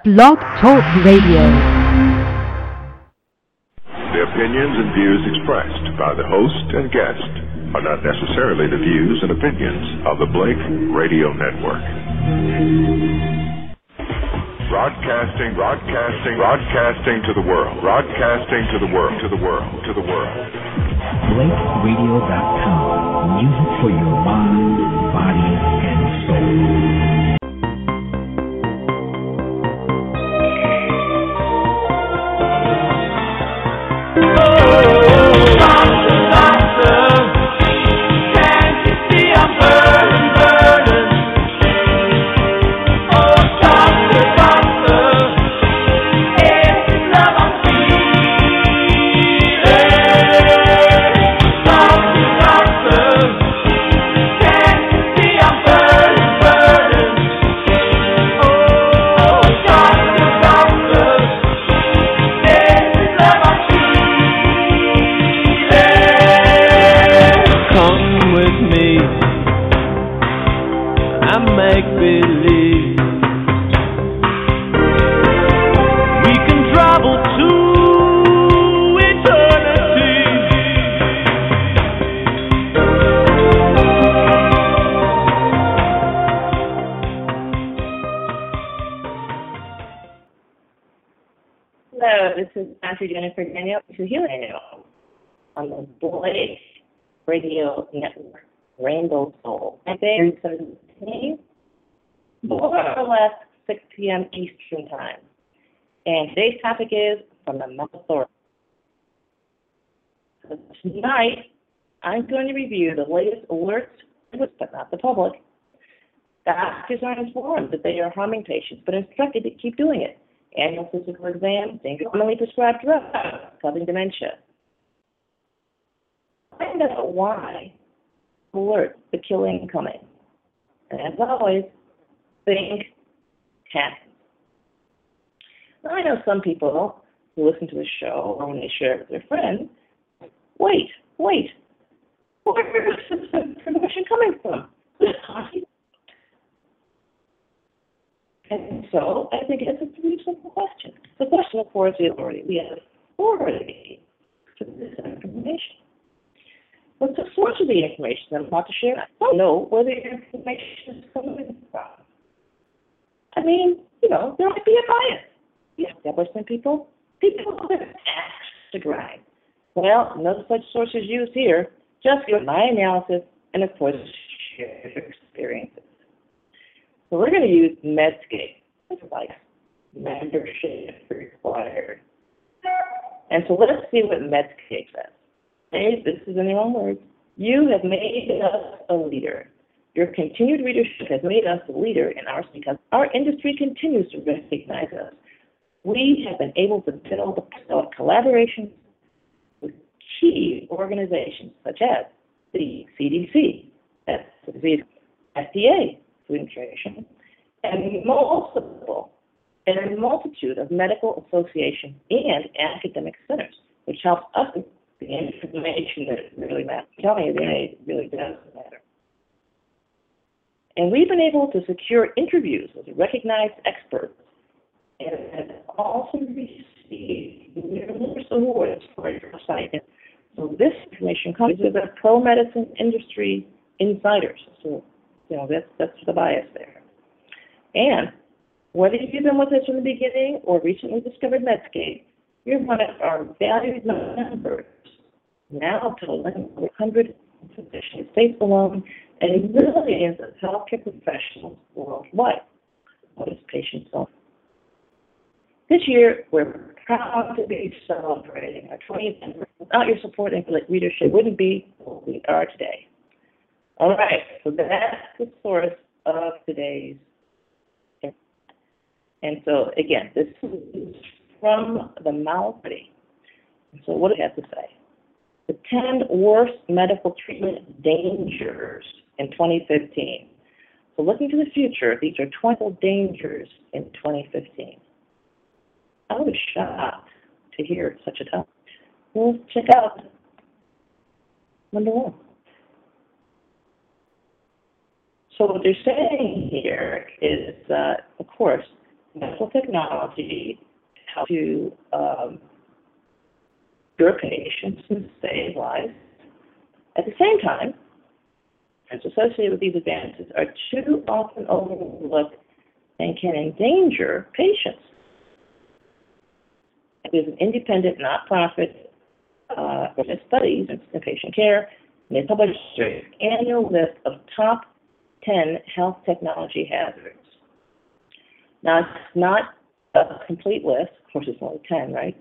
Blog Talk Radio. The opinions and views expressed by the host and guest are not necessarily the views and opinions of the Blake Radio Network. Broadcasting, broadcasting, broadcasting to the world, broadcasting to the world, to the world, to the world. BlakeRadio.com. Music for your mind, body, and soul. And today's topic is from the Authority. So Tonight, I'm going to review the latest alerts, but not the public. Doctors are informed that they are harming patients, but instructed to keep doing it. Annual physical exams, and commonly prescribed drugs causing dementia. Find out why alert the killing coming. And as always, think happens. Now, I know some people who listen to the show or when they share it with their friends, wait, wait, where is this information coming from? And so I think it's a pretty simple question. The question, of course, is authority. We have authority for this information. What's the source of the information that I'm about to share? I don't know where the information is coming from. I mean, you know, there might be a bias. Establishment people, people that axe to grind. Well, no such source is used here. Just your my analysis and, of course, shared experiences. So we're going to use Medscape. It's like membership required. And so let's see what Medscape says. Hey, this is in your own words. You have made us a leader. Your continued readership has made us a leader in ours because our industry continues to recognize us. We have been able to build a collaboration with key organizations such as the CDC, the FDA, Food and Nutrition, and multiple and a multitude of medical associations and academic centers, which helps us the information that really matters. Tell me, really does matter. And we've been able to secure interviews with recognized experts and also received numerous awards for your site. So this information comes with the pro-medicine industry insiders. So, you know, that's, that's the bias there. And whether you've been with us from the beginning or recently discovered Medscape, you're one of our valued members, now totaling 100 physicians, states alone, and millions of healthcare professionals worldwide. What is patient self? This year, we're proud to be celebrating our 20th anniversary. Without your support and leadership, it wouldn't be what we are today. All right, so that's the source of today's. And so, again, this is from the Malpity. So, what do you have to say? The 10 worst medical treatment dangers in 2015. So, looking to the future, these are 20 dangers in 2015. I was shocked to hear such a topic. Well, check out number one. So what they're saying here is, that, of course, medical technology helps to um, cure patients and save lives. At the same time, risks associated with these advances are too often overlooked and can endanger patients. There's an independent, not-profit uh, studies in patient care, and they published an annual list of top 10 health technology hazards. Now, it's not a complete list. Of course, it's only 10, right?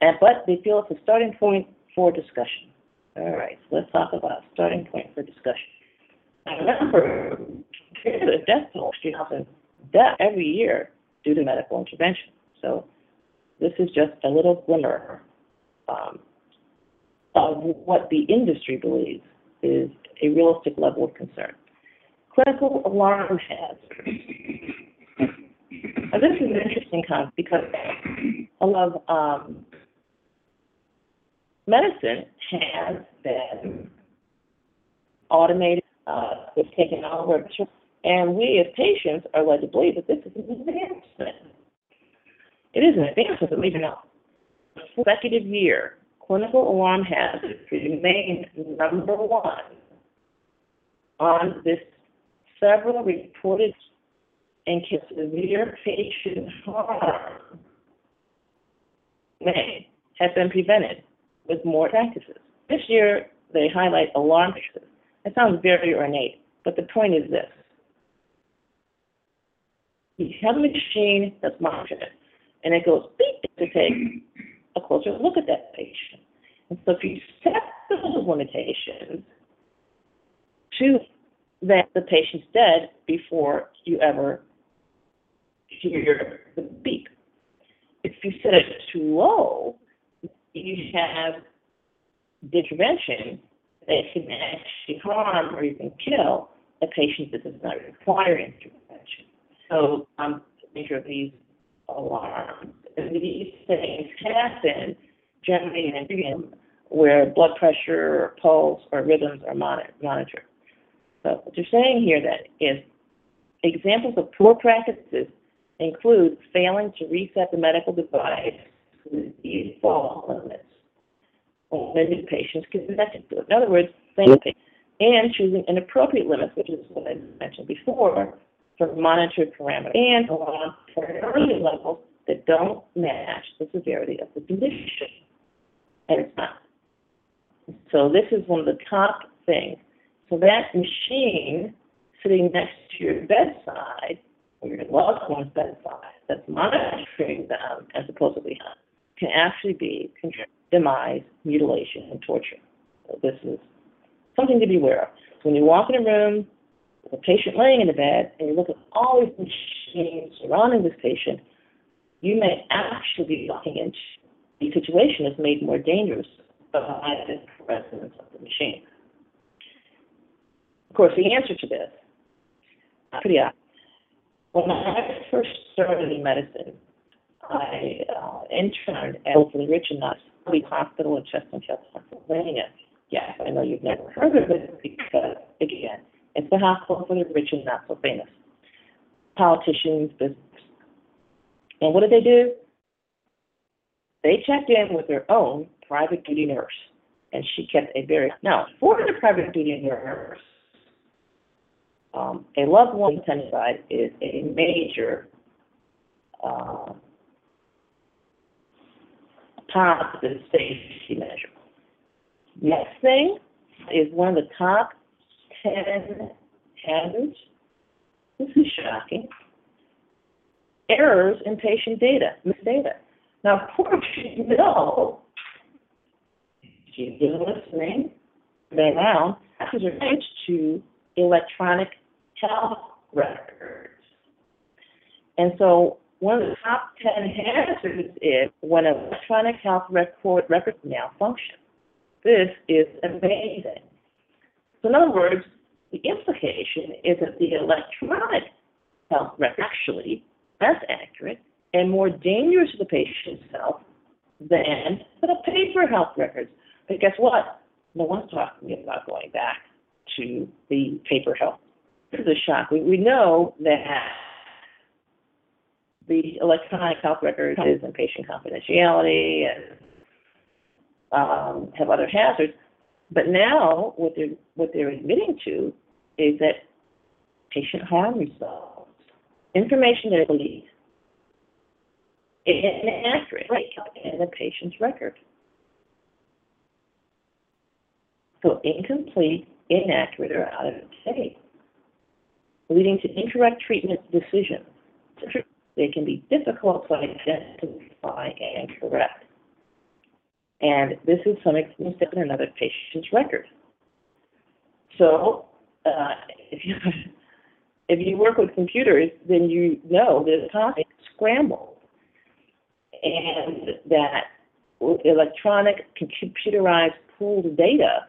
And, but they feel it's a starting point for discussion. All right, so let's talk about a starting point for discussion. Remember, the death toll happens death every year due to medical intervention. So this is just a little glimmer um, of what the industry believes is a realistic level of concern. Clinical alarm hazards. Now, this is an interesting concept because a lot of um, medicine has been automated, uh, taken over, and we as patients are led to believe that this is an advancement. It is an advancement, but maybe not. Consecutive year, clinical alarm hazards remain number one on this several reported and severe patient harm may have been prevented with more practices. This year, they highlight alarm practices. It sounds very ornate, but the point is this. You have a machine that's monitoring it, and it goes beep to take a closer look at that patient. And so if you set those limitations to that the patient's dead before you ever hear the beep. If you set it too low, you have the intervention that can actually harm or even kill a patient that does not require intervention. So, um, nature of these alarms, these things happen generally in where blood pressure or pulse or rhythms are monitored. So what you're saying here that is examples of poor practices include failing to reset the medical device to the default limits when the patient's connected to it. In other words, and choosing inappropriate limits, which is what I mentioned before, for monitored parameters, and along priority levels that don't match the severity of the condition. And it's not. So this is one of the top things so that machine sitting next to your bedside, or your loved one's bedside, that's monitoring them and supposedly not can actually be demise, mutilation, and torture. So this is something to be aware of. When you walk in a room a patient laying in the bed and you look at all these machines surrounding this patient, you may actually be walking into the situation that's made more dangerous by the presence of the machine. Of course, the answer to this, pretty obvious. When I first started in medicine, I uh, interned at Hopefully Rich and Not Hospital in Chestnut Hill, Pennsylvania. Yes, I know you've never heard of it because, again, it's the hospital for the rich and not so famous. Politicians, business. And what did they do? They checked in with their own private duty nurse, and she kept a very now for the private duty nurse um, a loved one side is a major uh, positive safety measure. Next thing is one of the top 10 hazards. This is shocking. Errors in patient data, misdata. Now, of course, you know, if you've been listening, been around, this is related to electronic health records. And so one of the top 10 hazards is when an electronic health record record malfunction. This is amazing. So in other words, the implication is that the electronic health record actually less accurate and more dangerous to the patient's health than the paper health records. But guess what? No one's talking about going back to the paper health this is a shock. We, we know that the electronic health record is in patient confidentiality and um, have other hazards. But now what they're what they're admitting to is that patient harm results, information that is believed inaccurate in the patient's record. So incomplete, inaccurate, or out of date, leading to incorrect treatment decisions. They can be difficult to identify and correct. And this is some extent in another patient's record. So uh, if you if you work with computers, then you know that constantly scrambled, and that electronic computerized pooled data,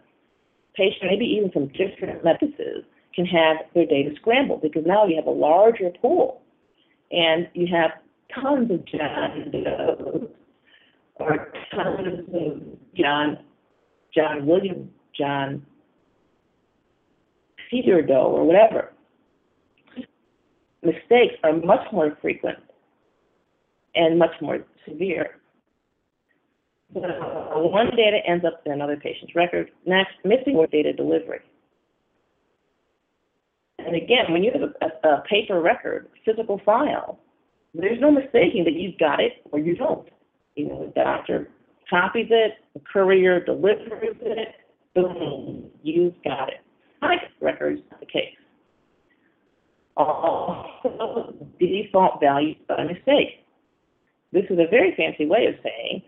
patients, maybe even from different methods, can have their data scrambled because now you have a larger pool, and you have tons of Doe's or John John William John Peter Doe or whatever mistakes are much more frequent and much more severe. So uh, one data ends up in another patient's record. Next, missing more data delivery. And again, when you have a, a paper record, physical file, there's no mistaking that you've got it or you don't. You know, the doctor copies it, the courier delivers it, boom, you've got it. Records, the case also default values by mistake. This is a very fancy way of saying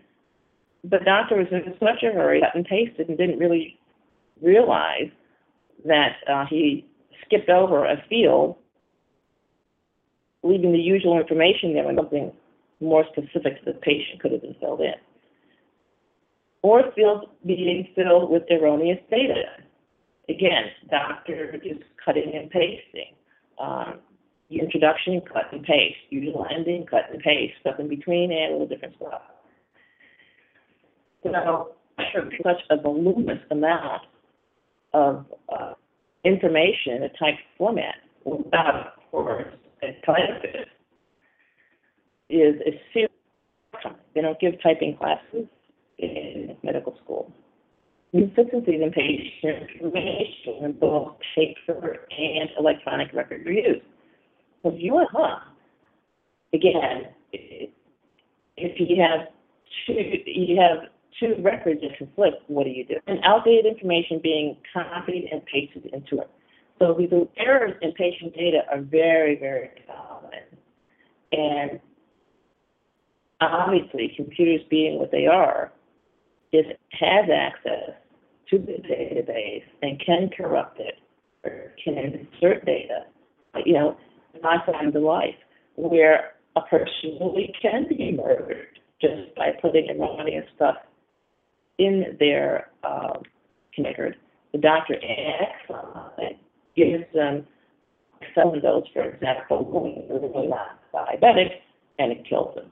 the doctor was in such a hurry, cut and pasted, and didn't really realize that uh, he skipped over a field, leaving the usual information there when something more specific to the patient could have been filled in. Or fields being filled with erroneous data. Again, doctor is cutting and pasting um, introduction, cut and paste. Usual ending, cut and paste. Stuff in between, and a little different stuff. So, such a voluminous amount of uh, information in a typed format without, of course, a type is a serious They don't give typing classes in medical school. Consistencies in patient information in both paper and electronic record reviews. So if you want, huh? Again, if you have two, you have two records that conflict, what do you do? And outdated information being copied and pasted into it. So these errors in patient data are very, very common. And obviously, computers being what they are, it has access to the database and can corrupt it or can insert data. You know, my time of life where a person really can be murdered just by putting erroneous stuff in their um, record. The doctor acts on it, gives them seven dose, for example, when they're really not diabetic, and it kills them.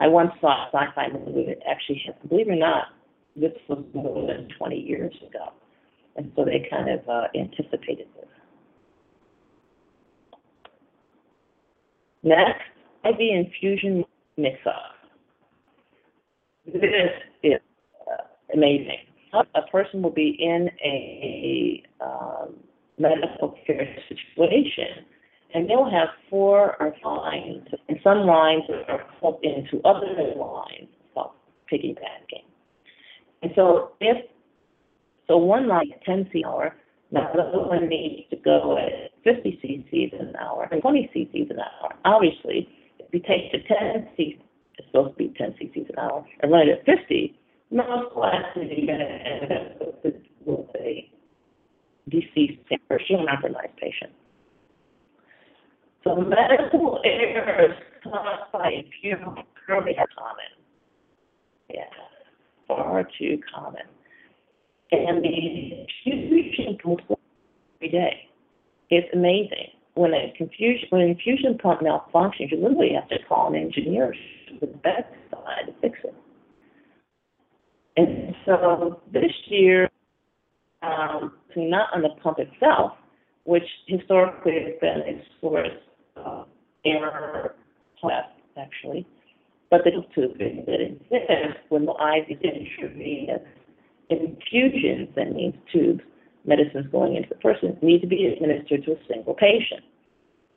I once saw a sci-fi movie that actually, believe it or not, this was more than 20 years ago. And so they kind of uh, anticipated this. Next, IV infusion mix-up. This is uh, amazing. A person will be in a um, medical care situation, and they'll have four or lines, and some lines are plugged into other lines, called piggybacking. And so if so one line 10 c hour, now the other one needs to go at 50 cc's an hour and 20 cc's an hour. Obviously, if you take the 10 c, it's supposed to be 10 cc's an hour, and run it at 50, most likely you're going to end up with, a deceased or compromised patient. So medical errors caused by infusion currently are common. Yeah far too common. And the infusion comes every day. It's amazing. When a confusion, when an infusion pump malfunctions, you literally have to call an engineer to the bedside to fix it. And so this year, um, not on the pump itself, which historically has been a of air class, actually, but the tubing that exists when the IV is intravenous infusions, that means tubes, medicines going into the person, need to be administered to a single patient.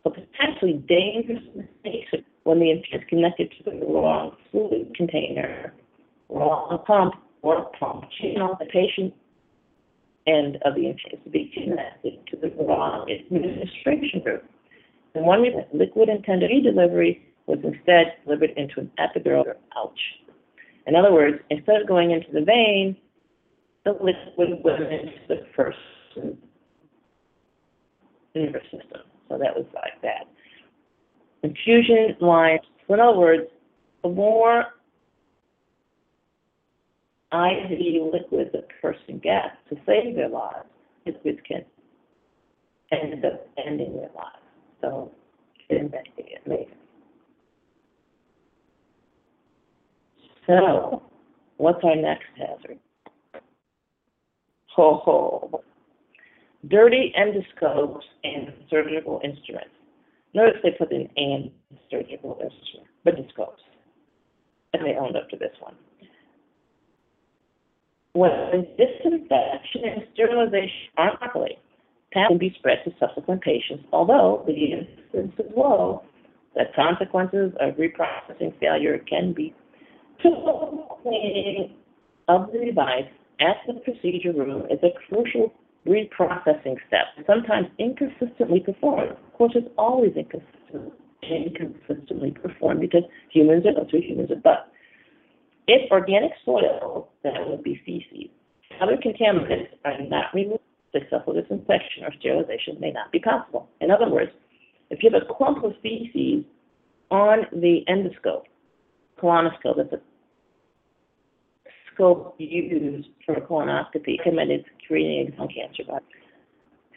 So potentially dangerous mistakes when the infusion is connected to the wrong fluid container, wrong pump, or pump channel, the patient end of the infusion to be connected to the wrong administration route. And one reason liquid intended delivery was instead delivered into an epidural ouch. In other words, instead of going into the vein, the liquid went into the first nervous system. So that was like that. Infusion lines, so in other words, the more IV liquid the person gets to save their lives, liquids can end up ending their lives. So investigate later. So, what's our next hazard? Ho ho. Dirty endoscopes and surgical instruments. Notice they put in and surgical instrument, but endoscopes. And they owned up to this one. When disinfection and sterilization aren't properly, can be spread to subsequent patients, although the incidence is low, the consequences of reprocessing failure can be cleaning of the device at the procedure room is a crucial reprocessing step, sometimes inconsistently performed. Of course, it's always inconsistent, inconsistently performed because humans are two humans are but. If organic soil, that would be feces, other contaminants are not removed, successful disinfection or sterilization may not be possible. In other words, if you have a clump of feces on the endoscope, colonoscope, that's a scope used for colonoscopy, recommended screening exome cancer. But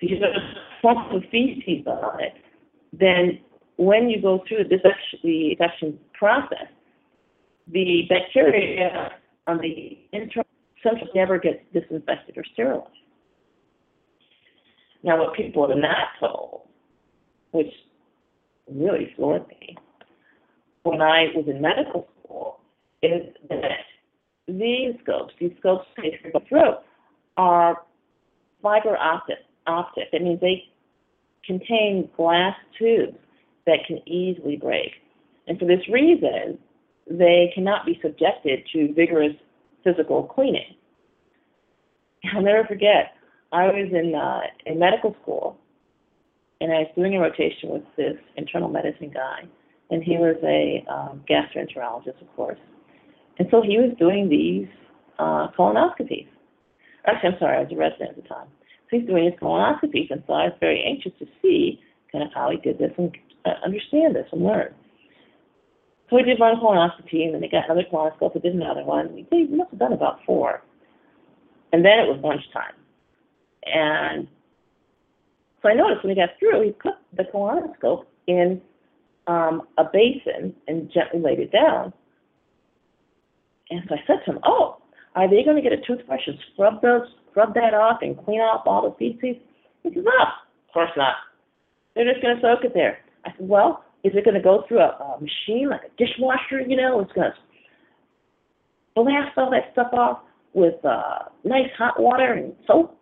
if you have a clump of feces on it, then when you go through the infection process, the bacteria on the internal central never gets disinfected or sterilized. Now, what people are not told, which really floored me, when I was in medical school, is that these scopes, these scopes the throat, are fiber optic. Optic. That means they contain glass tubes that can easily break. And for this reason, they cannot be subjected to vigorous physical cleaning. I'll never forget, I was in, uh, in medical school and I was doing a rotation with this internal medicine guy, and he was a um, gastroenterologist, of course. And so he was doing these uh, colonoscopies. Actually, I'm sorry, I was a resident at the time. So he's doing his colonoscopies, and so I was very anxious to see kind of how he did this and uh, understand this and learn. So we did one colonoscopy, and then they got another colonoscope, and did another one. We must have done about four. And then it was lunchtime. And so I noticed when he got through, he put the colonoscope in um, a basin and gently laid it down. And so I said to him, "Oh, are they going to get a toothbrush and scrub those, scrub that off, and clean off all the feces?" He says, "No, of course not. They're just going to soak it there." I said, "Well, is it going to go through a, a machine like a dishwasher? You know, it's going to blast all that stuff off with uh, nice hot water and soap?"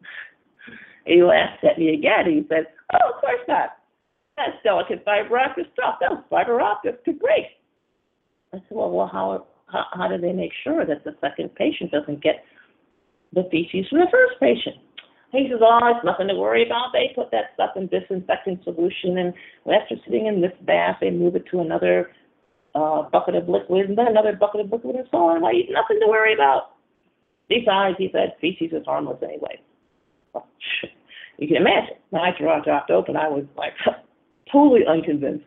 And he laughed at me again. He said, "Oh, of course not. That's delicate fiber optic stuff. Those fiber optics could break." I said, "Well, well, how how, how do they make sure that the second patient doesn't get the feces from the first patient? He says, oh, it's nothing to worry about. They put that stuff in disinfectant solution, and after sitting in this bath, they move it to another uh, bucket of liquid, and then another bucket of liquid, and so on. Like, nothing to worry about. Besides, he said, feces is harmless anyway. Well, you can imagine. My jaw dropped open. I was like totally unconvinced.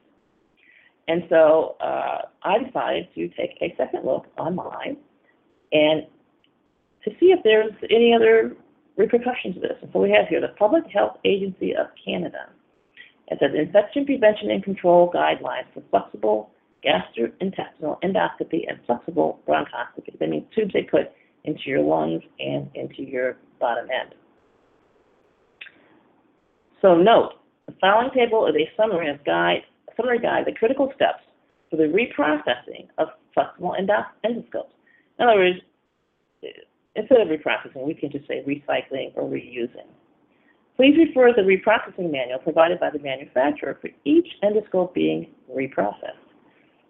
And so uh, I decided to take a second look online and to see if there's any other repercussions of this. And so we have here the Public Health Agency of Canada. It says infection prevention and control guidelines for flexible gastrointestinal endoscopy and flexible bronchoscopy. That means tubes they put into your lungs and into your bottom end. So note, the following table is a summary of guide summary guide the critical steps for the reprocessing of flexible endo- endoscopes. In other words, instead of reprocessing, we can just say recycling or reusing. Please refer to the reprocessing manual provided by the manufacturer for each endoscope being reprocessed.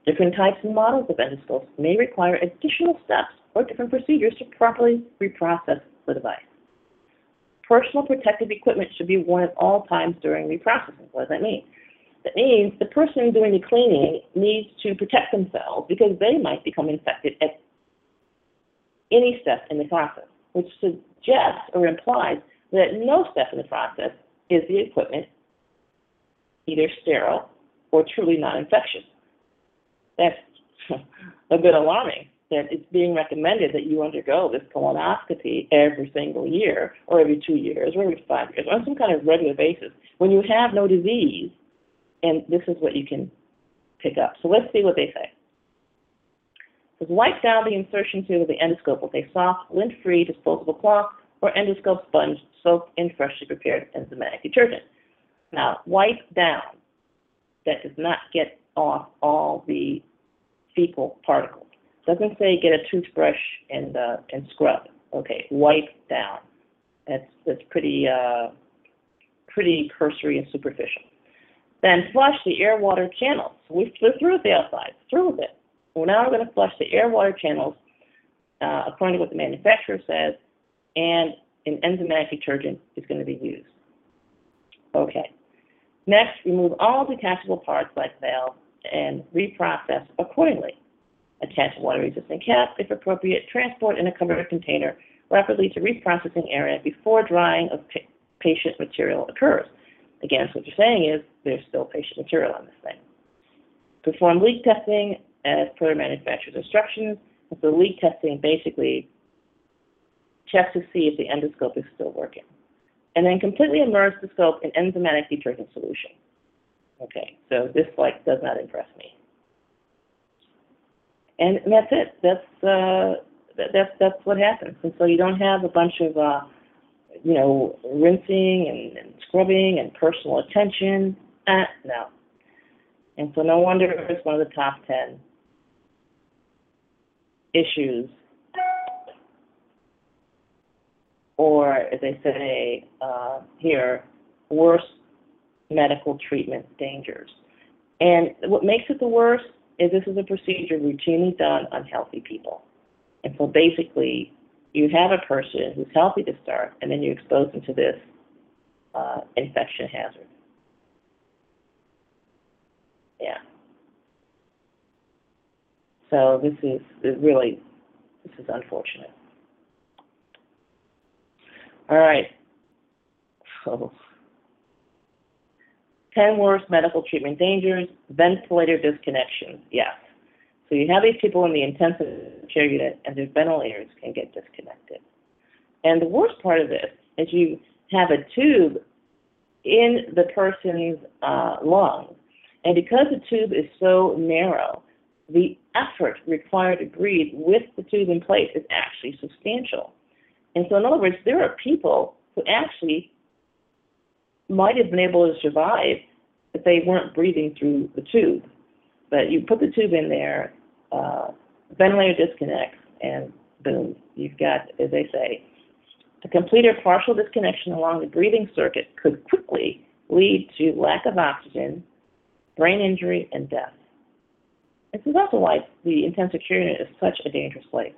Different types and models of endoscopes may require additional steps or different procedures to properly reprocess the device. Personal protective equipment should be worn at all times during reprocessing. What does that mean? That means the person doing the cleaning needs to protect themselves because they might become infected at any step in the process, which suggests or implies that no step in the process is the equipment either sterile or truly non-infectious. That's a bit alarming that it's being recommended that you undergo this colonoscopy every single year or every two years or every five years on some kind of regular basis when you have no disease and this is what you can pick up. So let's see what they say. It says wipe down the insertion tube of the endoscope with a soft, lint-free disposable cloth or endoscope sponge soaked in freshly prepared enzymatic detergent. Now, wipe down. That does not get off all the fecal particles. Doesn't say get a toothbrush and uh, and scrub. Okay, wipe down. That's that's pretty uh, pretty cursory and superficial. Then flush the air water channels. We are through with the outside, through with it. Well, now we're going to flush the air water channels uh, according to what the manufacturer says, and an enzymatic detergent is going to be used. Okay. Next, remove all detachable parts like valves and reprocess accordingly. Attach a water-resistant cap, if appropriate. Transport in a covered container rapidly to reprocessing area before drying of pa- patient material occurs. Again, so what you're saying is there's still patient material on this thing. Perform leak testing as per manufacturer's instructions. So leak testing basically checks to see if the endoscope is still working. And then completely immerse the scope in enzymatic detergent solution. Okay, so this like does not impress me. And that's it. That's uh, that, that's that's what happens. And so you don't have a bunch of uh, you know rinsing and, and scrubbing and personal attention. Uh, no. And so no wonder it's one of the top ten issues, or as they say uh, here, worst medical treatment dangers. And what makes it the worst is this is a procedure routinely done on healthy people. And so basically, you have a person who's healthy to start, and then you expose them to this uh, infection hazard. Yeah. So this is really, this is unfortunate. All right. So, 10 worst medical treatment dangers, ventilator disconnections. Yes. So you have these people in the intensive care unit and their ventilators can get disconnected. And the worst part of this is you have a tube in the person's uh, lungs. And because the tube is so narrow, the effort required to breathe with the tube in place is actually substantial. And so, in other words, there are people who actually might have been able to survive if they weren't breathing through the tube. But you put the tube in there, uh, ventilator disconnects, and boom, you've got, as they say, a complete or partial disconnection along the breathing circuit could quickly lead to lack of oxygen, brain injury, and death. This is also why the intensive care unit is such a dangerous place.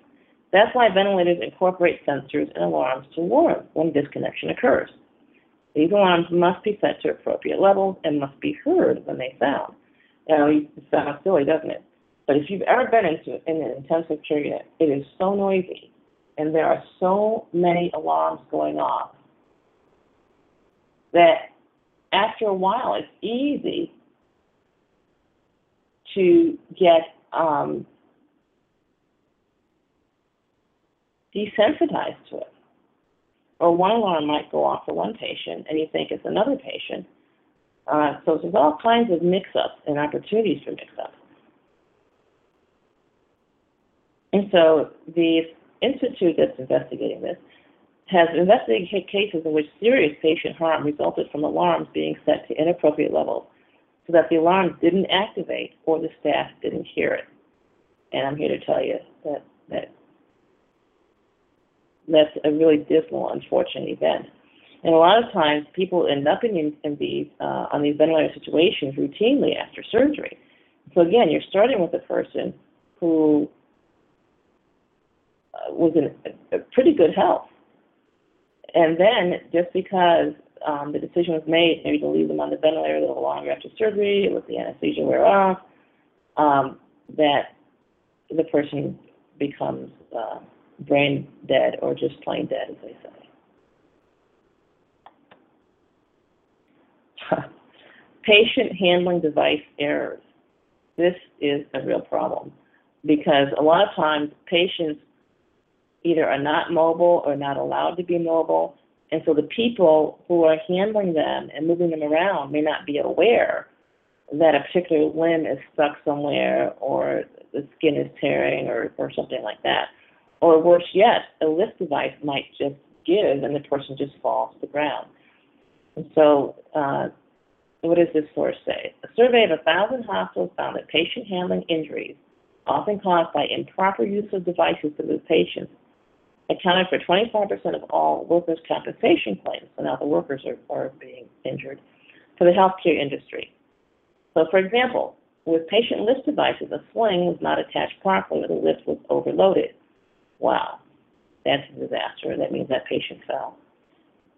That's why ventilators incorporate sensors and alarms to warn when disconnection occurs. These alarms must be set to appropriate levels and must be heard when they sound. Now, it sounds silly, doesn't it? But if you've ever been into in an intensive care unit, it is so noisy, and there are so many alarms going off that after a while, it's easy to get um, desensitized to it. Or one alarm might go off for one patient and you think it's another patient. Uh, so there's all kinds of mix-ups and opportunities for mix-ups. And so the institute that's investigating this has investigated cases in which serious patient harm resulted from alarms being set to inappropriate levels, so that the alarm didn't activate or the staff didn't hear it. And I'm here to tell you that, that that's a really dismal, unfortunate event. And a lot of times, people end up in, in these uh, on these ventilator situations routinely after surgery. So again, you're starting with a person who uh, was in pretty good health, and then just because um, the decision was made maybe to leave them on the ventilator a little longer after surgery, let the anesthesia wear off, um, that the person becomes uh, brain dead or just plain dead, as they say. Patient handling device errors. This is a real problem because a lot of times patients either are not mobile or not allowed to be mobile, and so the people who are handling them and moving them around may not be aware that a particular limb is stuck somewhere or the skin is tearing or, or something like that. Or worse yet, a lift device might just give and the person just falls to the ground. And so, uh, what does this source say? A survey of 1,000 hospitals found that patient handling injuries, often caused by improper use of devices to move patients, accounted for 25% of all workers' compensation claims. So now the workers are, are being injured for the healthcare industry. So, for example, with patient lift devices, a sling was not attached properly or the lift was overloaded. Wow, that's a disaster. That means that patient fell.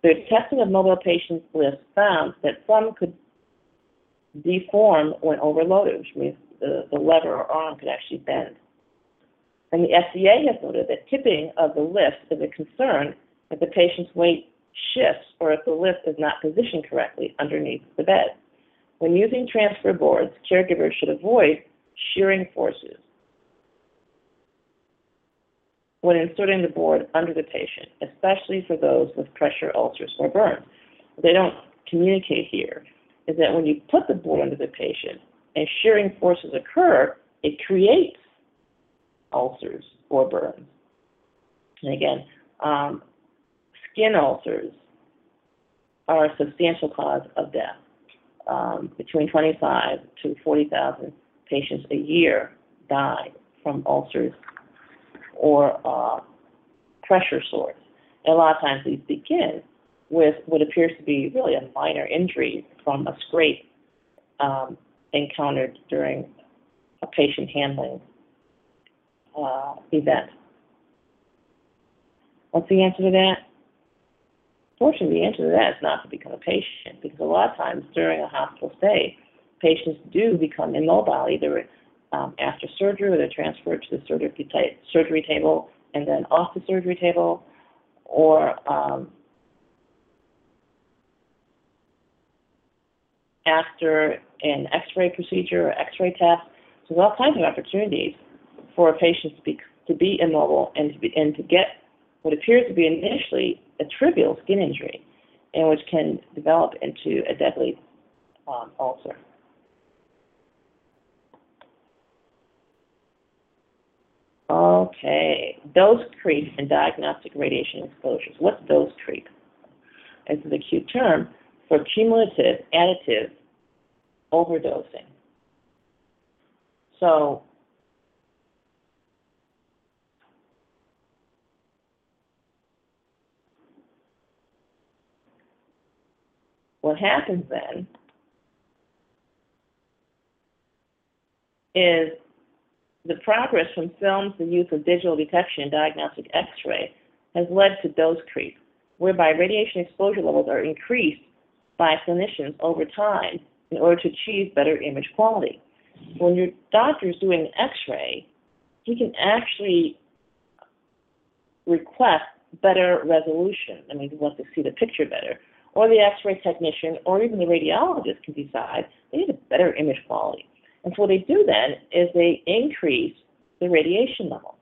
The testing of mobile patients' lifts found that some could deform when overloaded, which means the, the lever or arm could actually bend. And the FDA has noted that tipping of the lift is a concern if the patient's weight shifts or if the lift is not positioned correctly underneath the bed. When using transfer boards, caregivers should avoid shearing forces when inserting the board under the patient, especially for those with pressure ulcers or burns. What they don't communicate here is that when you put the board under the patient and shearing forces occur, it creates ulcers or burns. And again, um, skin ulcers are a substantial cause of death. Um, between 25 to 40,000 patients a year die from ulcers or uh, pressure sores. And a lot of times these begin with what appears to be really a minor injury from a scrape um, encountered during a patient handling uh, event. What's the answer to that? Fortunately, the answer to that is not to become a patient because a lot of times during a hospital stay, patients do become immobile, either um, after surgery or they're transferred to the surgery, surgery table and then off the surgery table, or um, after an x-ray procedure or x-ray test. So there's all kinds of opportunities for a patient to be, to be immobile and to, be, and to get what appears to be initially a trivial skin injury and which can develop into a deadly um, ulcer. Okay, dose creep and diagnostic radiation exposures. What's dose creep? This is a cute term for cumulative additive overdosing. So, what happens then is the progress from films to the use of digital detection and diagnostic X-ray has led to dose creep, whereby radiation exposure levels are increased by clinicians over time in order to achieve better image quality. When your doctor is doing an X-ray, he can actually request better resolution. I mean, he wants to see the picture better. Or the X-ray technician, or even the radiologist can decide they need a better image quality. And so what they do then is they increase the radiation level.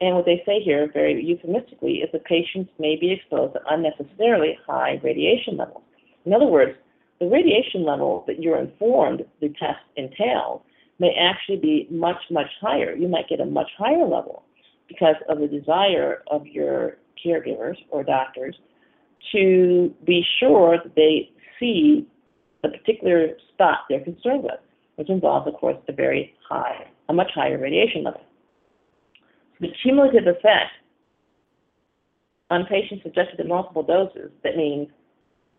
And what they say here, very euphemistically, is that patients may be exposed to unnecessarily high radiation levels. In other words, the radiation level that you're informed the test entails may actually be much, much higher. You might get a much higher level because of the desire of your caregivers or doctors to be sure that they see the particular spot they're concerned with, which involves, of course, a very high, a much higher radiation level. The cumulative effect on patients adjusted to multiple doses, that means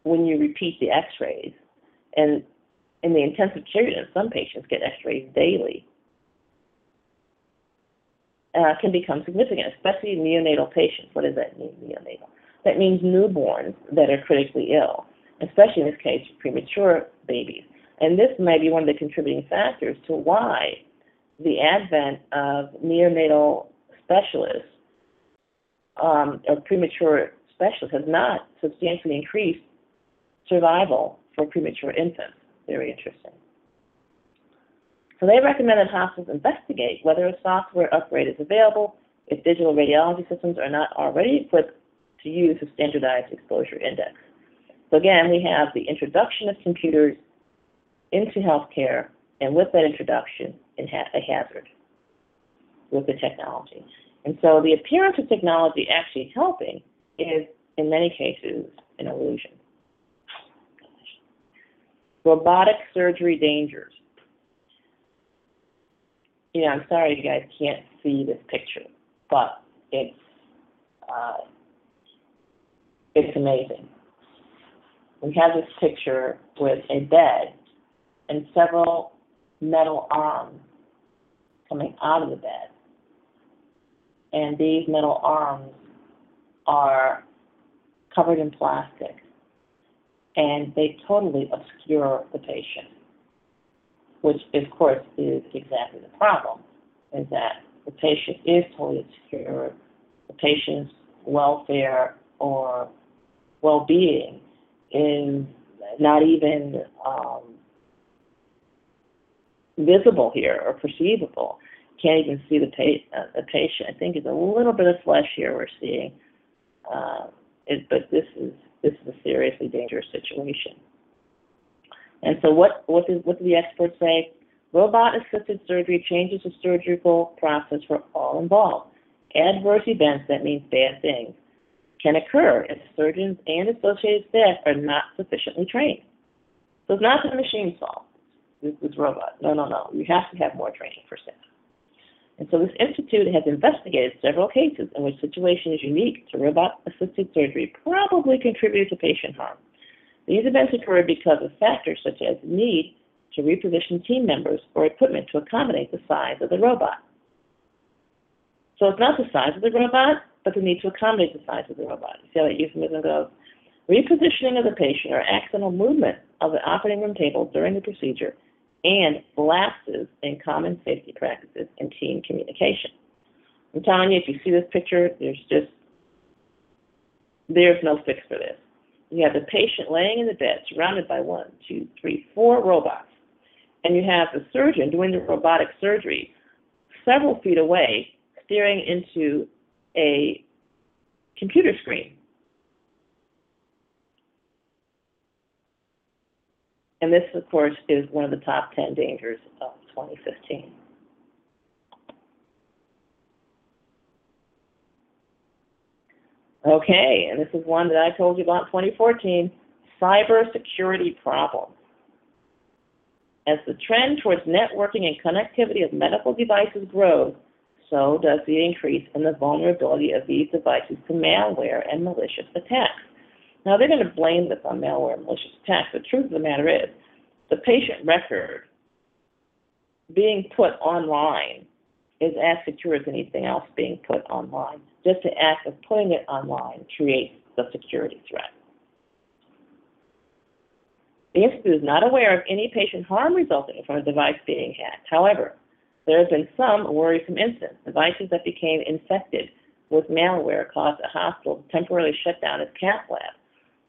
when you repeat the x-rays, and in the intensive care unit, some patients get x-rays daily, uh, can become significant, especially neonatal patients. What does that mean, neonatal? That means newborns that are critically ill, especially in this case, premature babies. And this may be one of the contributing factors to why the advent of neonatal specialists um, or premature specialists has not substantially increased survival for premature infants. Very interesting. So they recommend that hospitals investigate whether a software upgrade is available if digital radiology systems are not already equipped to use a standardized exposure index. So again, we have the introduction of computers into healthcare, and with that introduction, a hazard with the technology. And so the appearance of technology actually helping is, in many cases, an illusion. Robotic surgery dangers. You know, I'm sorry you guys can't see this picture, but it's uh, it's amazing. We have this picture with a bed and several metal arms coming out of the bed. And these metal arms are covered in plastic and they totally obscure the patient, which of course is exactly the problem, is that the patient is totally obscured, the patient's welfare or well-being is not even visible here or perceivable. Can't even see the, pa- uh, the patient. I think it's a little bit of flesh here we're seeing, uh, it, but this is this is a seriously dangerous situation. And so, what what, do the experts say? Robot-assisted surgery changes the surgical process for all involved. Adverse events, that means bad things, can occur if surgeons and associated staff are not sufficiently trained. So it's not the machine's fault, this, this robot. No, no, no. You have to have more training for staff. And so this institute has investigated several cases in which situations unique to robot-assisted surgery probably contributed to patient harm. These events occurred because of factors such as the need to reposition team members or equipment to accommodate the size of the robot. So it's not the size of the robot, but the need to accommodate the size of the robot. You see how that euphemism goes? Repositioning of the patient or accidental movement of the operating room table during the procedure and lapses in common safety practices and team communication. I'm telling you, if you see this picture, there's just, there's no fix for this. You have the patient laying in the bed surrounded by one, two, three, four robots. And you have the surgeon doing the robotic surgery several feet away, staring into a computer screen. And this, of course, is one of the top 10 dangers of 2015. Okay, and this is one that I told you about in 2014, cybersecurity problems. As the trend towards networking and connectivity of medical devices grows, so does the increase in the vulnerability of these devices to malware and malicious attacks. Now, they're going to blame this on malware and malicious attacks. The truth of the matter is, the patient record being put online is as secure as anything else being put online. Just the act of putting it online creates the security threat. The Institute is not aware of any patient harm resulting from a device being hacked. However, there have been some worrisome incidents. Devices that became infected with malware caused a hospital to temporarily shut down its cath lab.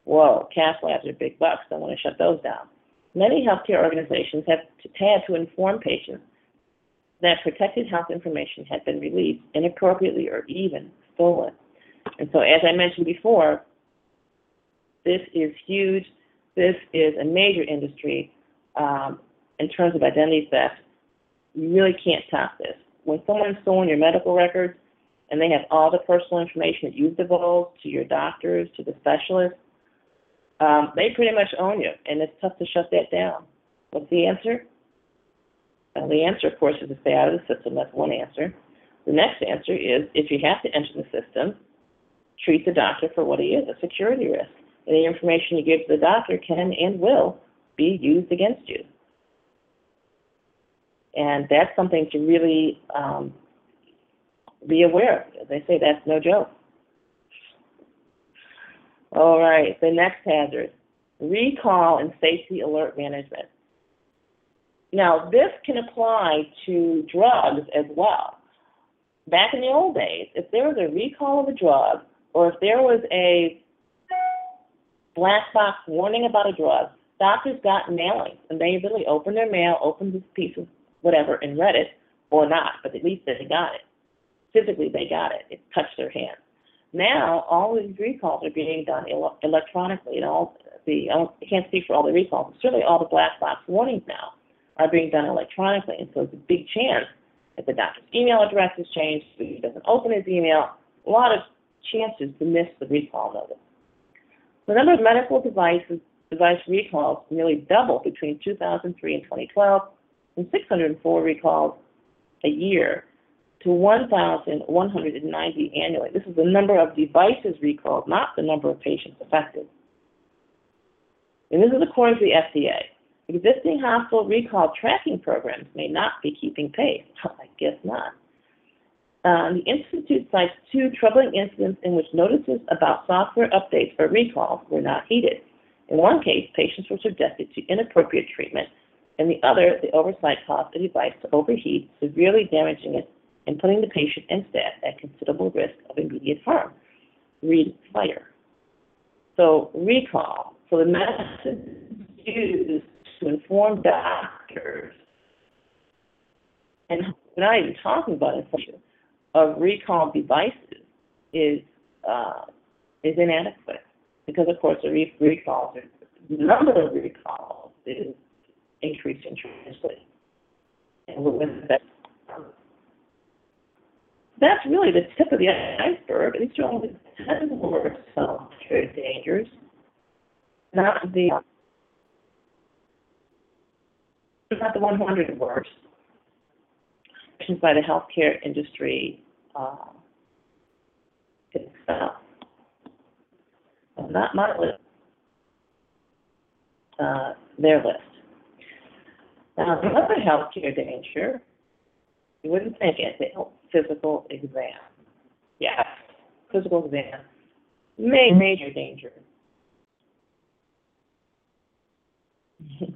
Whoa, cath labs are big bucks. Don't want to shut those down. Many healthcare organizations have had to inform patients that protected health information had been released inappropriately or even stolen. And so, as I mentioned before, this is huge. This is a major industry um, in terms of identity theft. You really can't top this. When someone's stolen your medical records and they have all the personal information that you've divulged to your doctors, to the specialists, Um, they pretty much own you, and it's tough to shut that down. What's the answer? Well, the answer, of course, is to stay out of the system. That's one answer. The next answer is if you have to enter the system, treat the doctor for what he is, a security risk. Any information you give to the doctor can and will be used against you. And that's something to really um, be aware of. As I say, that's no joke. All right, the next hazard, recall and safety alert management. Now, this can apply to drugs as well. Back in the old days, if there was a recall of a drug, or if there was a black box warning about a drug, doctors got mailings, and they really opened their mail, opened this piece of whatever, and read it, or not, but at least they got it. Physically, they got it. It touched their hand. Now, all these recalls are being done ele- electronically, and all the I, can't speak for all the recalls, but certainly all the black box warnings now are being done electronically, and so it's a big chance that the doctor's email address has changed, so he doesn't open his email, a lot of chances to miss the recall notice. The number of medical devices device recalls nearly doubled between 2003 and 2012, from 604 recalls a year to 1,190 annually. This is the number of devices recalled, not the number of patients affected. And this is according to the FDA. Existing hospital recall tracking programs may not be keeping pace. I guess not. Um, the Institute cites two troubling incidents in which notices about software updates or recalls were not heeded. In one case, patients were subjected to inappropriate treatment. In the other, the oversight caused the device to overheat, severely damaging it and putting the patient and staff at considerable risk of immediate harm. Read fire. So recall. So the method used to inform doctors, and we're not even talking about information of recall devices is uh, is inadequate because of course the re- the number of recalls is increasing tremendously, and with that that's really the tip of the iceberg. These are only ten words of trade dangers, not the not the 100 worst by the healthcare industry uh, itself. Not my list. Uh, their list. Now, another healthcare danger, you wouldn't think it, physical exam. Yes, physical exam. Major, major danger.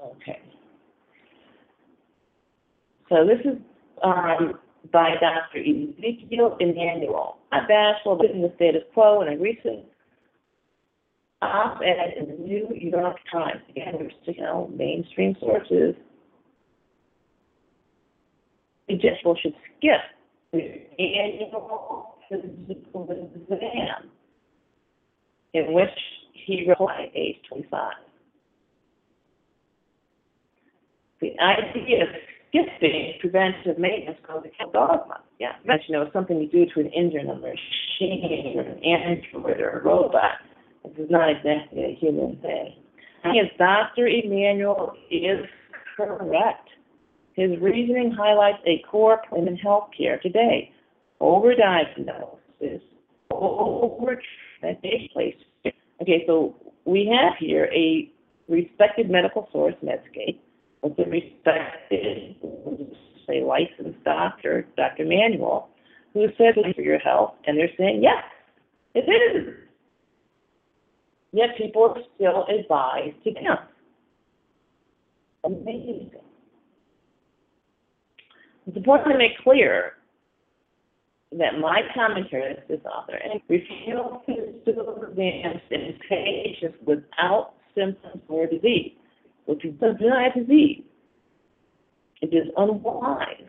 Okay. So this is um, by Dr. Ezekiel Emanuel. I bashful in the status quo in a recent op-ed in the New York Times. Again, we're mainstream sources. Ezekiel should skip the annual physical exam in which he replied age 25. The idea of skipping preventive maintenance called the dogma. Yeah, you know, something you do to an engine, a machine, or an android, or a robot. This is not exactly a human thing. Yes, Dr. Emanuel is correct. His reasoning highlights a core problem in healthcare today. Overdiagnosis, over that takes place. Okay, so we have here a respected medical source, Medscape, with a respected, say, licensed doctor, Dr. Manuel, who says it's for your health, and they're saying, yes, it is. Yet people are still advised to count. Amazing. It's important to make clear that my commentary as this author and refuse to do exams in patients without symptoms or disease which is deny disease. It is unwise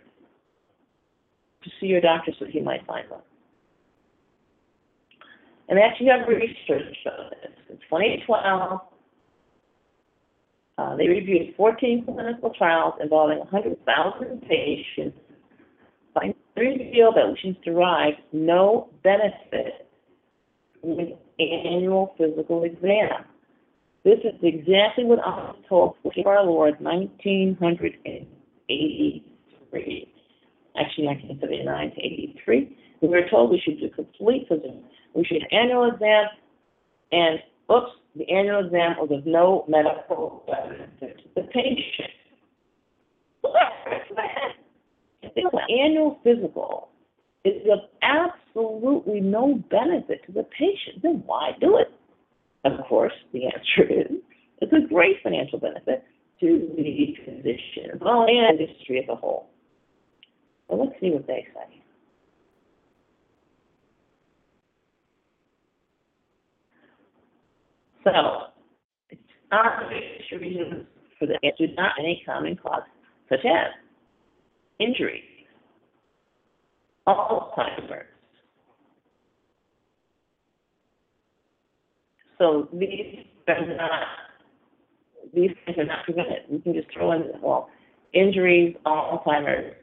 to see your doctor so he might find one. And actually, you have research on this. In 2012, uh, they reviewed 14 clinical trials involving 100,000 patients revealed that patients derive no benefit from an annual physical exam. This is exactly what I was told for our Lord, 1983. Actually, 1979 to 83. We were told we should do complete physical. We should annual exam, and oops, the annual exam was of no medical benefit to the patient. The annual physical is of absolutely no benefit to the patient, then why do it? Of course, the answer is it's a great financial benefit to the physician, well, and industry as a whole. Well, let's see what they say. So, it's not reasons for the answer, not any common cause, such as injury, Alzheimer's. So these are not these things are not prevented. We can just throw in well injuries, Alzheimer's.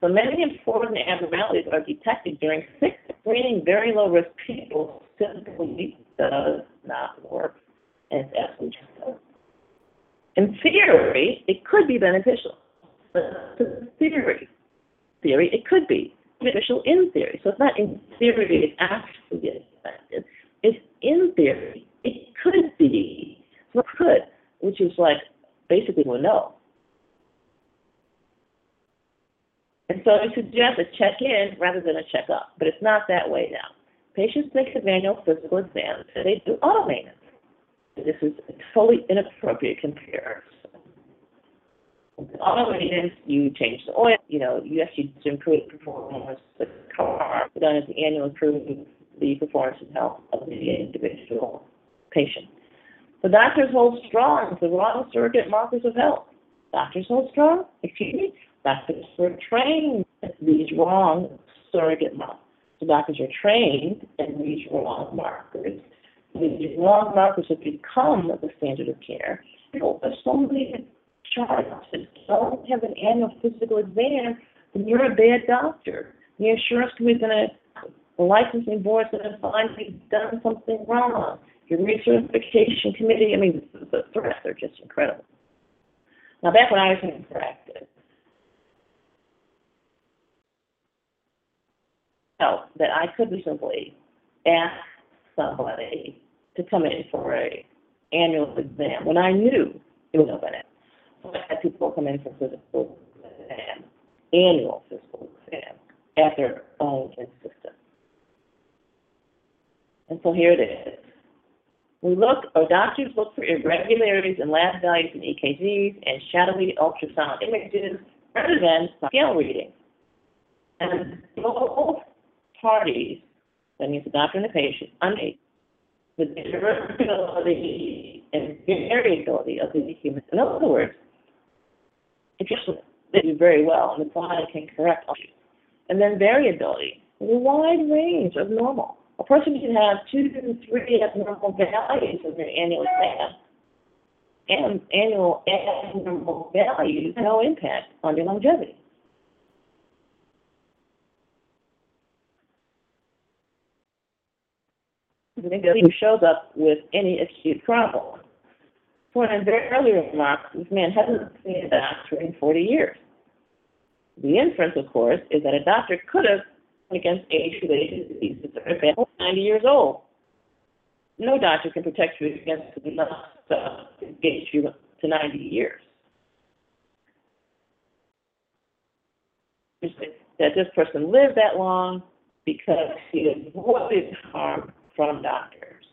So many important abnormalities are detected during sick screening very low risk people simply does not work. And it's absolutely just In theory, it could be beneficial. But theory, theory, it could be beneficial in theory. So it's not in theory it actually effective. It's in theory. It could be. So it could, which is like basically we know. And so I suggest a check in rather than a check up, but it's not that way now. Patients make the annual physical exams and they do auto maintenance. This is a totally inappropriate comparison. Auto maintenance, you change the oil, you know, you actually improve performance of the car, done as the annual improvement the performance and health of the individual patient. The doctors hold strong the wrong surrogate markers of health. Doctors hold strong, excuse me, doctors were trained these wrong surrogate markers. So doctors are trained in these wrong markers. These wrong markers have become the standard of care. You know, there's so many charts that don't have an annual physical exam, then you're a bad doctor. The insurance company's going to the licensing board's going to find you've done something wrong. Your recertification committee, I mean, the threats are just incredible. Now, back when I was in practice, that I could simply ask somebody to come in for a annual exam when I knew it was open. So I had people come in for physical exam, annual physical exam, at their own insistence. And so here it is. We look, or doctors look for irregularities in lab values in EKGs and shadowy ultrasound images rather than scale reading. And both parties, that means the doctor and the patient, unable the durability and variability of the human. In other words, if you do very well and the body can correct all and then variability, a wide range of normal. A person can have two to three abnormal values in their annual exam. And annual abnormal values no impact on your longevity. Who shows up with any acute problem. For an earlier remark, this man hasn't seen a doctor in 40 years. The inference, of course, is that a doctor could have against age-related diseases are 90 years old. No doctor can protect you against enough stuff to get you to 90 years. That this person lived that long because he avoided harm from doctors.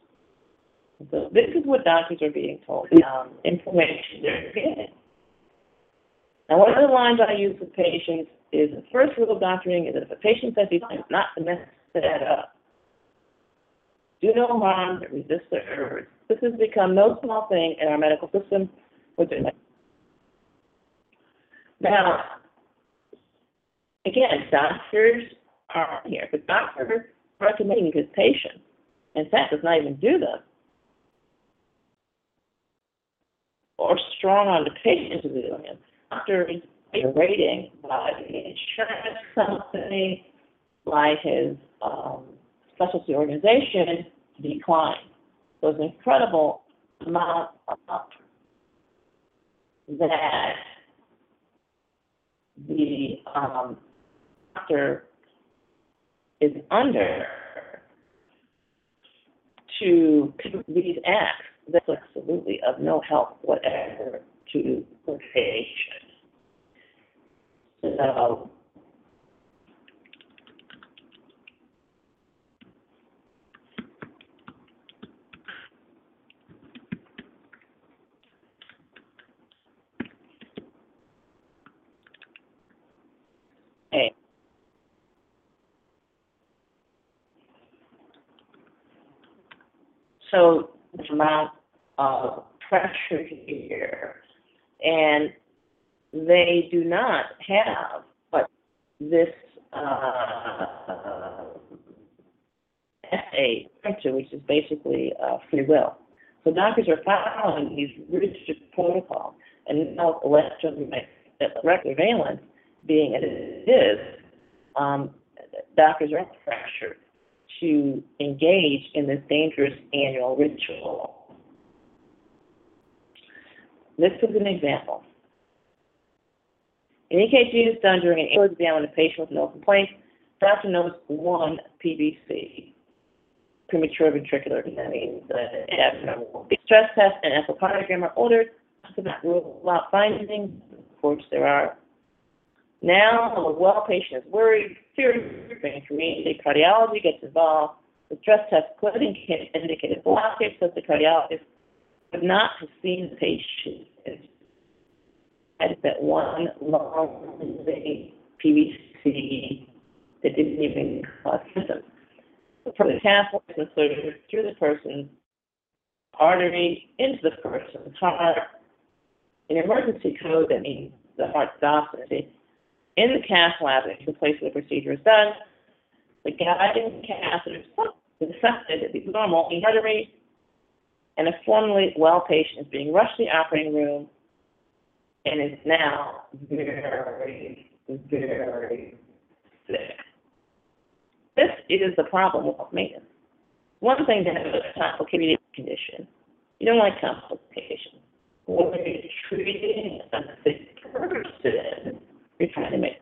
So this is what doctors are being told, um, information they're getting. Now, one of the lines I use with patients is the first rule of doctoring is that if a patient says he's not to mess that up, do no harm, resist the urge. This has become no small thing in our medical system. Now, again, doctors are here. The doctor recommending his patient, in fact, does not even do them, or strong on the patient to do them. Rating by the insurance company, by his um, specialty organization, declined. So it's an incredible amount of that the um, doctor is under to these acts that's absolutely of no help whatever to the patient. So Hey. So the amount of pressure here, and they do not have what this uh, SA to, which is basically uh, free will. So doctors are following these rigid protocols, and now electromagnetic valence being as it is, um, doctors are pressured to engage in this dangerous annual ritual. This is an example. An EKG is done during an annual exam on a patient with no complaints. Doctor knows one PVC, premature ventricular, that means abnormal. Stress test and echocardiogram are ordered to not rule out findings. Of course, there are now, the well patient is worried, fearing community cardiology gets involved. The stress test could indicate a blockage, so the cardiologist would not have seen the patient as that one long PVC that didn't even cause symptoms. From The was inserted through the person's artery into the person's heart. In emergency code, that means the heart stops and in the cath lab, at the place where the procedure is done, the guiding catheter is affected at the normal artery, and a formerly well patient is being rushed to the operating room and is now very, very sick. This is the problem with maintenance. One thing to have a complicated condition. You don't like complications. When you're treating a sick person, you're trying to make.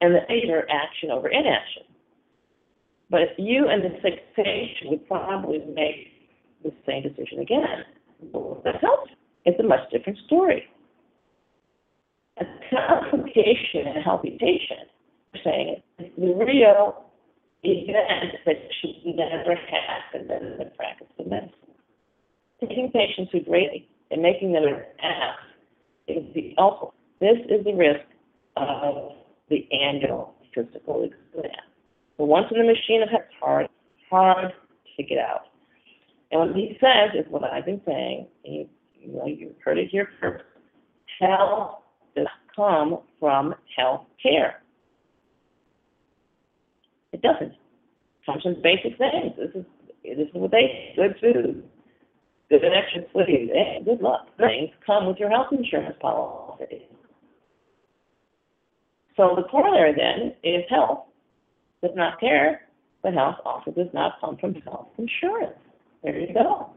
And the either action over inaction. But if you and the sixth patient would probably make the same decision again, well, that helps. It's a much different story. A complication in a healthy patient, saying the real event that should never happen in the practice of medicine. Taking patients who greatly and making them an ass is the ultimate this is the risk of the annual physical exam. But once in the machine, it's hard, hard to get out. And what he says is what I've been saying, and you, you know, you've heard it here first. Health does come from health care. It doesn't. It basic things. This is this is what they good food, good extra. Hey, eh, good luck. Things come with your health insurance policy. So the corollary then is health does not care, but health also does not come from health insurance. There you go.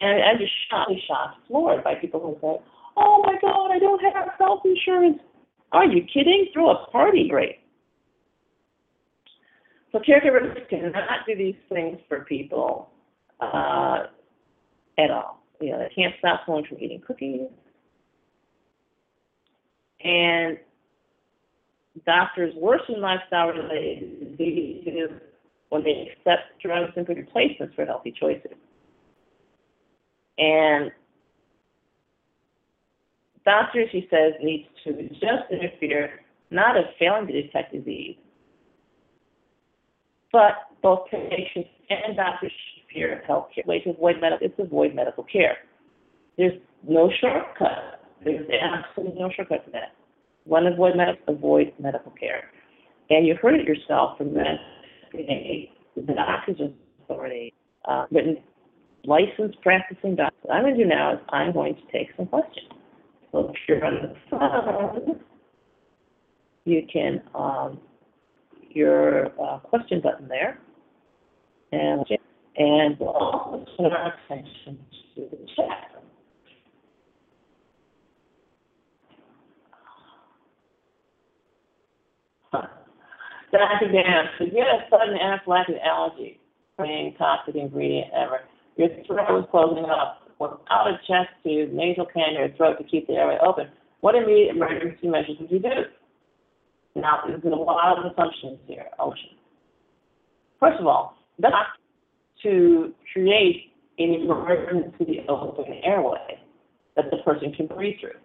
And I'm just shocked, shocked, floored by people who say, "Oh my God, I don't have health insurance." Are you kidding? Throw a party, great. So caregivers cannot do these things for people uh, at all. You know, they can't stop someone from eating cookies. And doctors worsen lifestyle related diseases when they accept drugs and replacements for healthy choices. And doctors, he says, need to just interfere, not of failing to detect disease, but both patients and doctors should fear health care. Ways to avoid medical, it's avoid medical care. There's no shortcut. There's absolutely no shortcut to that. One, avoid, med- avoid medical care. And you heard it yourself from the the doctor's authority, uh, written licensed practicing doctor. What I'm going to do now is I'm going to take some questions. So if you're on the phone, you can, um, your uh, question button there, and and we'll also turn our attention to the chat. Huh. Dr. Dan, to get a sudden anaphylactic allergy from toxic ingredient ever, your throat is closing up without a chest tube, nasal can, or throat to keep the airway open. What immediate emergency measures would you do? Now, there's a lot of assumptions here, Ocean. First of all, that's not to create an emergency open airway that the person can breathe through.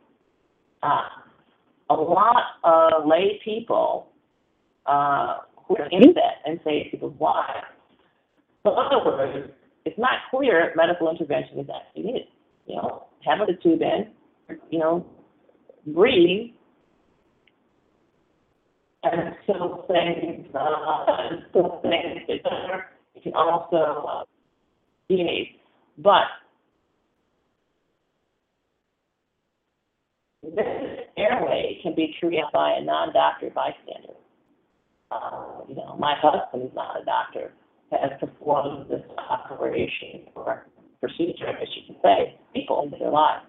Uh, a lot of lay people uh, who are into that and say to people why. So in other words, it's not clear medical intervention is actually needed. You know, have the tube in, you know, breathe, and still things, uh, things get better. You can also uh, behave. But this airway can be treated by a non-doctor bystander. Uh, you know, my husband is not a doctor, has performed this operation or procedure, as you can say, people into their lives.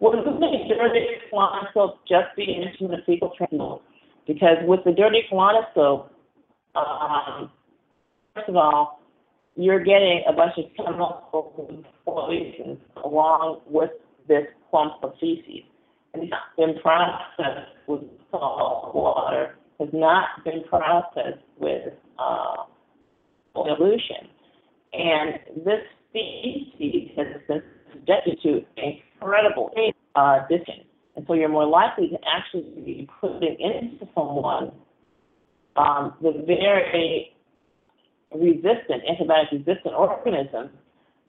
Would the dirty colonoscope just be instrument fecal transmission? Because with the dirty colonoscope, um, first of all, you're getting a bunch of chemical poisons along with this clump of feces. Not been processed with salt water, has not been processed with uh, evolution. And this species has been subjected to incredible uh, distance. And so you're more likely to actually be putting into someone um, the very resistant, antibiotic resistant organisms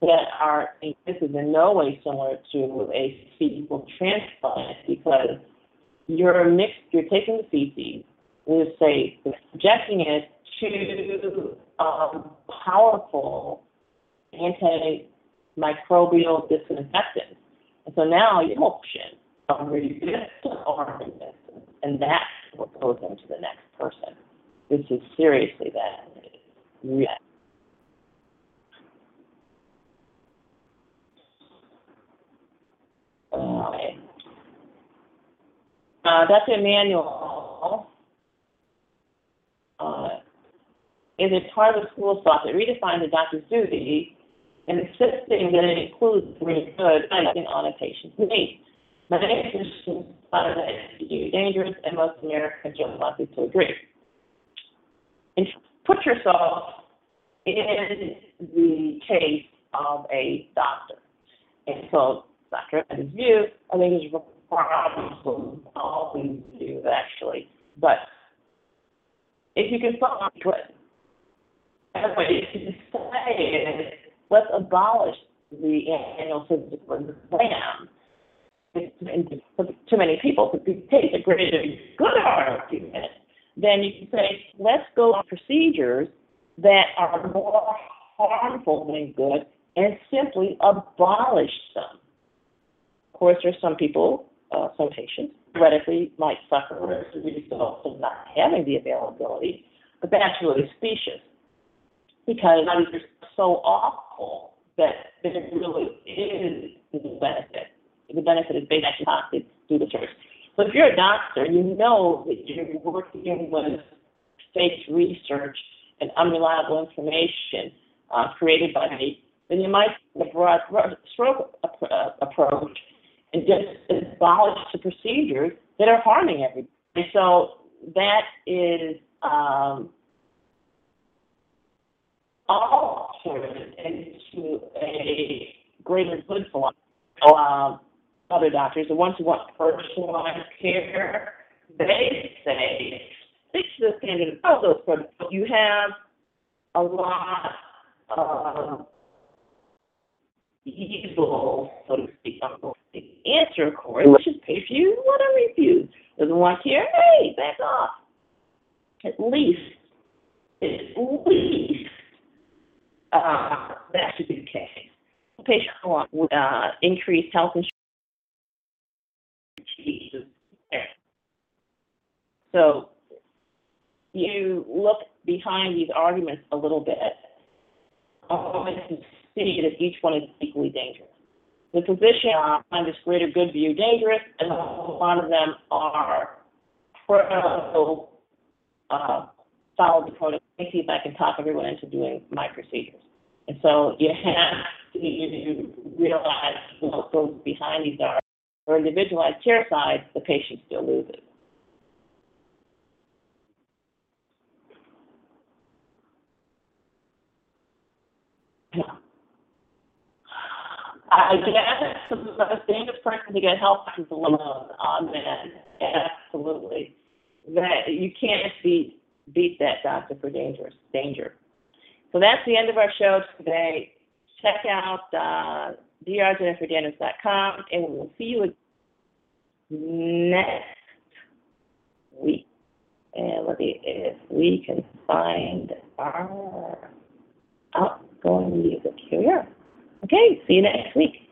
that are this is in no way similar to a fecal transplant because you're mixed you're taking the feces, we say subjecting it to um, powerful antimicrobial disinfectants. And so now you option of resistant organisms, and that's what goes into the next person. This is seriously that. Yeah. Okay. Uh, Dr. Emanuel, uh, is it part of the school thought that redefines the doctor's duty and insisting that it includes really good writing on a patient's needs. Many physicians find that it is dangerous, and most Americans are likely to agree. And put yourself in the case of a doctor. And so, his view, I think is problem actually. But if you can find good, and what you say let's abolish the annual physical exam. For too many people take a greater good argument, then you can say, let's go on procedures that are more harmful than good and simply abolish them. Course, there's some people, uh, some patients, theoretically might suffer as a result of not having the availability, but that's really specious because they're so awful that there really is the benefit. The benefit is being actually toxic through the church. So if you're a doctor, you know that you're working with fake research and unreliable information uh, created by me, then you might take a broad stroke approach and just abolish the procedures that are harming everybody. And so that is um, altered into a greater good for um, other doctors, the ones who want personalized care, they say fix the standard of those products. You have a lot of evil, so to speak. The answer, of course, which is pay for you, whatever refuse. Doesn't want care, hey, back off. At least, at least, uh, that should be the case. Patient uh, increased health insurance. So you look behind these arguments a little bit, um, and see that each one is equally dangerous. The position on this greater good view dangerous, and a lot of them are pro uh, follow the protocol. Let me see if I can talk everyone into doing my procedures. And so you have to realize what goes behind these are. For individualized care side, the patient still loses. I guess the dangerous person to get help is the woman on men. Absolutely. That you can't beat beat that doctor for dangerous danger. So that's the end of our show today. Check out uh, drjenniferdaniels.com and we will see you next week. And let me, if we can find our outgoing music. Here we are. Okay, see you next week.